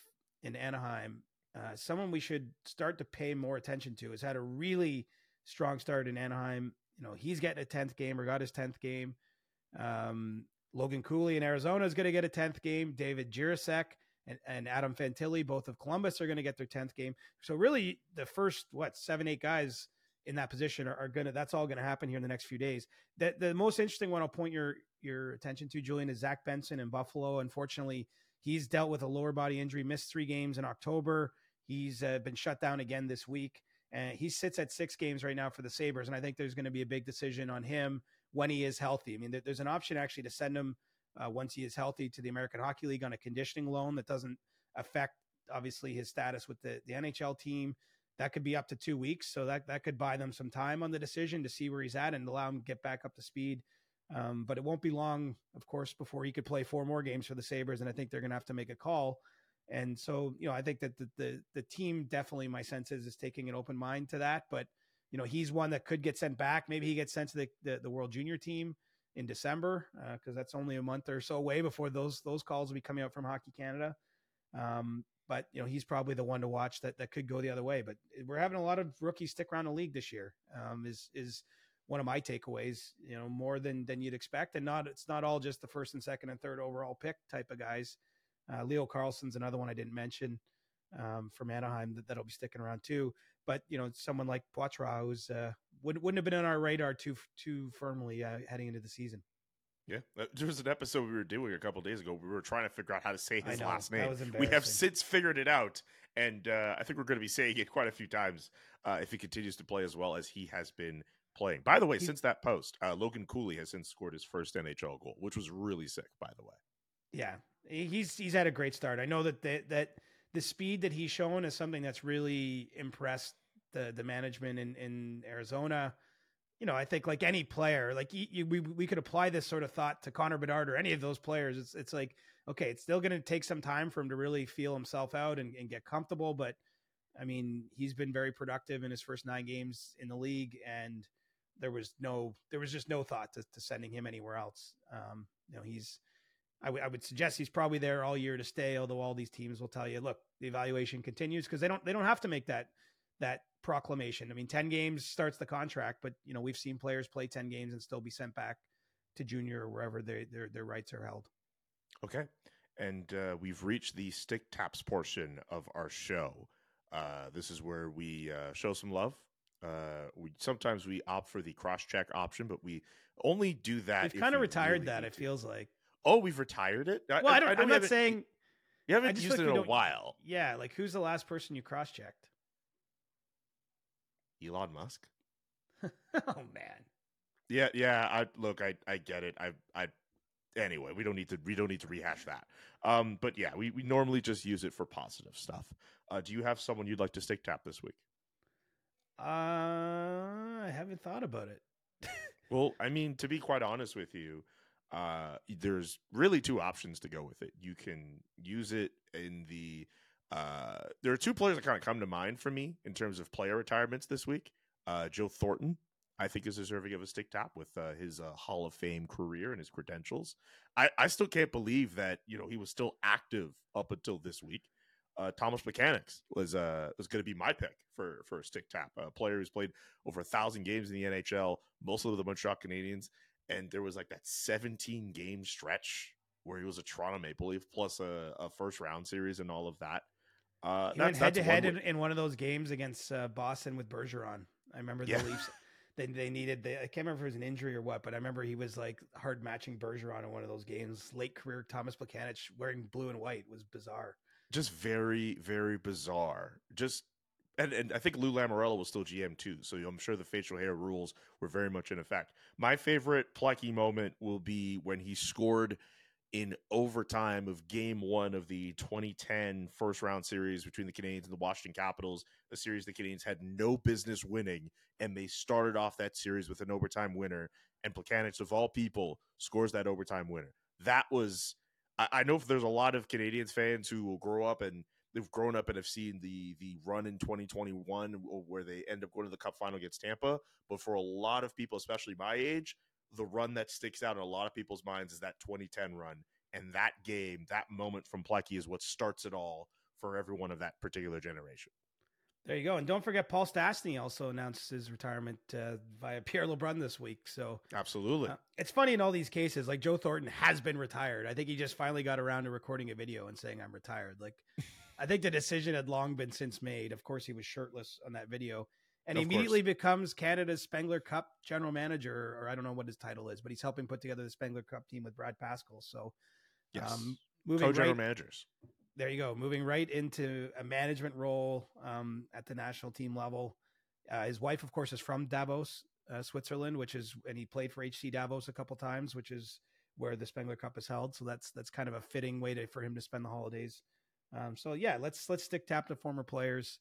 in Anaheim, uh, someone we should start to pay more attention to, has had a really strong start in Anaheim. You know, he's getting a 10th game or got his 10th game. Um, Logan Cooley in Arizona is going to get a 10th game. David Jiricek and, and Adam Fantilli, both of Columbus, are going to get their 10th game. So really the first, what, seven, eight guys in that position are, are to, that's all to happen here in the next few days. The, the most interesting one I'll point your, your attention to, Julian, is Zach Benson in Buffalo. Unfortunately, he's dealt with a lower body injury, missed three games in October. He's uh, been shut down again this week. And he sits at six games right now for the Sabres. And I think there's going to be a big decision on him when he is healthy. I mean, there's an option actually to send him uh, once he is healthy to the American Hockey League on a conditioning loan that doesn't affect obviously his status with the, the NHL team. That could be up to two weeks, so that that could buy them some time on the decision to see where he's at and allow him to get back up to speed. Um, but it won't be long, of course, before he could play four more games for the Sabres, and I think they're going to have to make a call. And so, you know, I think that the, the the team definitely, my sense is, is taking an open mind to that. But you know, he's one that could get sent back. Maybe he gets sent to the the, the World Junior team in December because uh, that's only a month or so away before those those calls will be coming out from Hockey Canada. Um, but you know he's probably the one to watch that that could go the other way. But we're having a lot of rookies stick around the league this year. Um, is is one of my takeaways. You know more than than you'd expect, and not it's not all just the first and second and third overall pick type of guys. Uh, Leo Carlsson's another one I didn't mention um, from Anaheim that, that'll be sticking around too. But you know, someone like Poitras who's uh, wouldn't wouldn't have been on our radar too too firmly uh, heading into the season. Yeah, there was an episode we were doing a couple days ago. We were trying to figure out how to say his know, last name. We have since figured it out, and uh, I think we're going to be saying it quite a few times uh, if he continues to play as well as he has been playing. By the way, he, since that post, uh, Logan Cooley has since scored his first NHL goal, which was really sick. By the way, yeah, he's he's had a great start. I know that the, that the speed that he's shown is something that's really impressed the the management in in Arizona you know, I think like any player, like you, we we could apply this sort of thought to Connor Bedard or any of those players. It's it's like okay, it's still going to take some time for him to really feel himself out and, and get comfortable. But I mean, he's been very productive in his first nine games in the league, and there was no there was just no thought to, to sending him anywhere else. Um, you know, he's I, w- I would suggest he's probably there all year to stay. Although all these teams will tell you, look, the evaluation continues because they don't they don't have to make that that proclamation. I mean, 10 games starts the contract, but you know, we've seen players play 10 games and still be sent back to junior or wherever they, their their rights are held. Okay. And uh, we've reached the stick taps portion of our show. Uh, this is where we uh, show some love. Uh, we sometimes we opt for the cross check option, but we only do that. We've kind of retired really that. It feels like. Oh, we've retired it. Well, I, I don't. I am not saying. You haven't used it in a while. Yeah, like who's the last person you cross checked? Elon Musk. oh man. Yeah, yeah. I look. I I get it. I I. Anyway, we don't need to we don't need to rehash that. Um, but yeah, we, we normally just use it for positive stuff. Uh, do you have someone you'd like to stick tap this week? Uh, I haven't thought about it. well, I mean, to be quite honest with you, uh, there's really two options to go with it. You can use it in the uh, there are two players that kind of come to mind for me in terms of player retirements this week. Uh, Joe Thornton. I think is deserving of a stick tap with uh, his uh, Hall of Fame career and his credentials. I, I still can't believe that you know he was still active up until this week. Uh, Thomas Plekanec was uh was going to be my pick for for a stick tap. A player who's played over a thousand games in the NHL, mostly with the Montreal Canadiens, and there was like that 17 game stretch where he was a Toronto Maple Leaf plus a, a first round series and all of that. Uh, He went head to head in, in one of those games against uh, Boston with Bergeron. I remember the Yeah. Leafs. They, they needed. They, I can't remember if it was an injury or what, but I remember he was like hard matching Bergeron in one of those games. Late career Thomas Plekanec wearing blue and white was bizarre. just very very bizarre just and, and i think lou lamoriello was still gm too so i'm sure the facial hair rules were very much in effect my favorite Plecky moment will be when he scored in overtime of game one of the 2010 first round series between the canadiens and the washington capitals a series the canadiens had no business winning and they started off that series with an overtime winner and Plekanec, of all people scores that overtime winner that was I, I know there's a lot of Canadiens fans who will grow up and they've grown up and have seen the the run in 2021 where they end up going to the Cup final against Tampa. But for a lot of people, especially my age, the run that sticks out in a lot of people's minds is that 2010 run. And that game, that moment from Plecky is what starts it all for everyone of that particular generation. There you go. And don't forget, Paul Stastny also announced his retirement uh, via Pierre LeBrun this week. So Absolutely. uh, it's funny in all these cases. Like Joe Thornton has been retired. I think he just finally got around to recording a video and saying, "I'm retired." Like, I think the decision had long been since made. Of course, he was shirtless on that video, and Of immediately becomes Canada's Spengler Cup general manager, or I don't know what his title is, but he's helping put together the Spengler Cup team with Brad Pascall. So, yes. um, moving Co-general right, managers. there you go. Moving right into a management role um, at the national team level. Uh, his wife, of course, is from Davos, uh, Switzerland, which is, and he played for HC Davos a couple times, which is where the Spengler Cup is held. So that's that's kind of a fitting way to for him to spend the holidays. Um, so yeah, let's let's stick tap to former players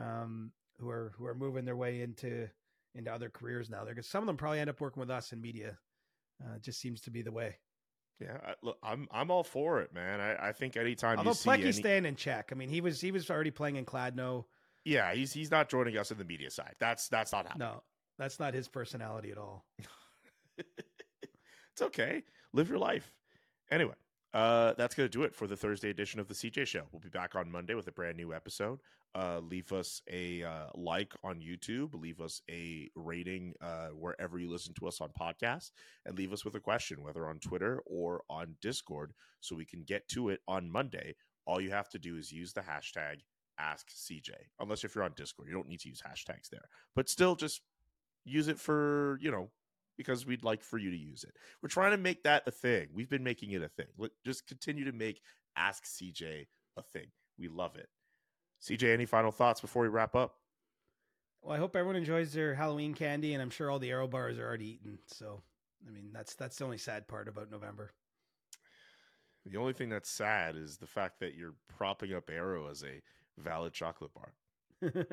um, who are who are moving their way into into other careers now. There, because some of them probably end up working with us in media. Uh, it just seems to be the way. Yeah, I, look, I'm I'm all for it, man. I, I think anytime Although you see Plecky's any, staying in check. I mean, he was he was already playing in Kladno. yeah, he's he's not joining us in the media side. That's that's not happening. No, that's not his personality at all. it's okay. Live your life. Anyway, uh, that's going to do it for the Thursday edition of the CJ Show. We'll be back on Monday with a brand new episode. Uh, leave us a uh, like on YouTube. Leave us a rating uh, wherever you listen to us on podcasts, and leave us with a question, whether on Twitter or on Discord, so we can get to it on Monday. All you have to do is use the hashtag AskCJ. Unless if you're on Discord, you don't need to use hashtags there, but still just use it for you know because we'd like for you to use it. We're trying to make that a thing. We've been making it a thing. Let just continue to make Ask CJ a thing. We love it. CJ, any final thoughts before we wrap up? Well, I hope everyone enjoys their Halloween candy, and I'm sure all the Aero bars are already eaten. So, I mean, that's that's the only sad part about November. The only thing that's sad is the fact that you're propping up Aero as a valid chocolate bar.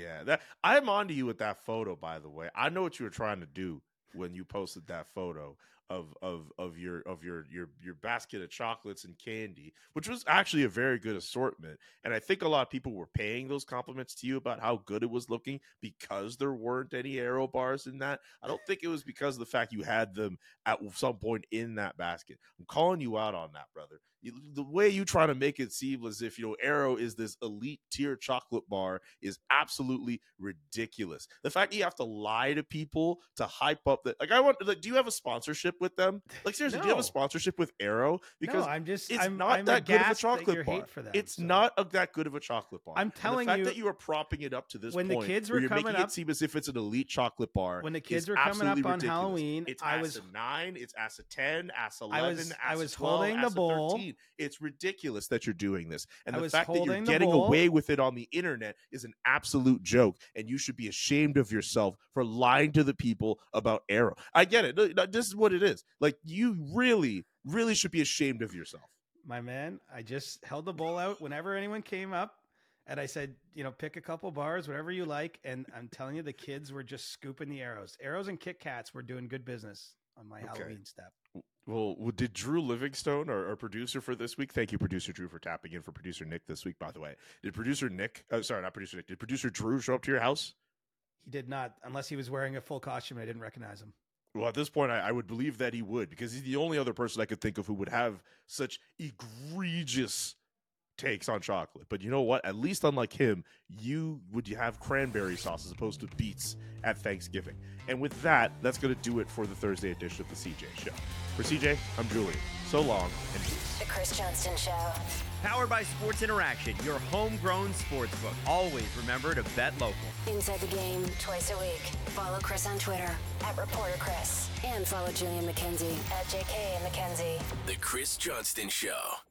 Yeah, that I'm on to you with that photo. By the way, I know what you were trying to do when you posted that photo of of of your of your your your basket of chocolates and candy, which was actually a very good assortment. And I think a lot of people were paying those compliments to you about how good it was looking because there weren't any aero bars in that. I don't think it was because of the fact you had them at some point in that basket. I'm calling you out on that, brother. The way you try to make it seem as if you know Aero is this elite tier chocolate bar is absolutely ridiculous. The fact that you have to lie to people to hype up that like I want like do you have a sponsorship with them? Like seriously, do you have a sponsorship with Aero? Because no, I'm just it's I'm, not I'm that good of a aghast at your chocolate bar. for them, it's so. not a, that good of a chocolate bar. I'm telling the fact you, that you are propping it up to this when the kids were you're coming making up- it seem as if it's an elite chocolate bar. When the kids were coming up on ridiculous. Halloween, it's I was- nine, it's ASA ten, I eleven, was- ASA I was 12, holding the bowl. 13. It's ridiculous that you're doing this, and I the fact that you're getting bowl. away with it on the internet is an absolute joke, and you should be ashamed of yourself for lying to the people about Aero. I get it. This is what it is. Like you really, really should be ashamed of yourself. my man. I just held the bowl out whenever anyone came up, and I said, you know, pick a couple bars, whatever you like. And I'm telling you, the kids were just scooping the aeros. Aeros and Kit Kats were doing good business on my Okay. Halloween step. Well, well, did Drew Livingstone, our, our producer for this week, thank you, producer Drew, for tapping in for producer Nick this week, by the way. Did producer Nick, uh, sorry, not producer Nick, did producer Drew show up to your house? he did not, unless he was wearing a full costume. I didn't recognize him. Well, at this point, I, I would believe that he would because he's the only other person I could think of who would have such egregious takes on chocolate. But you know what? At least unlike him, you would have cranberry sauce as opposed to beets at Thanksgiving. And with that, that's going to do it for the Thursday edition of the CJ Show. For CJ, I'm Julian. So long and peace. The Chris Johnston Show. Powered by Sports Interaction, your homegrown sportsbook. Always remember to bet local. Inside the game twice a week. Follow Chris on Twitter at Reporter Chris. And follow Julian McKenzie at JK and McKenzie. The Chris Johnston Show.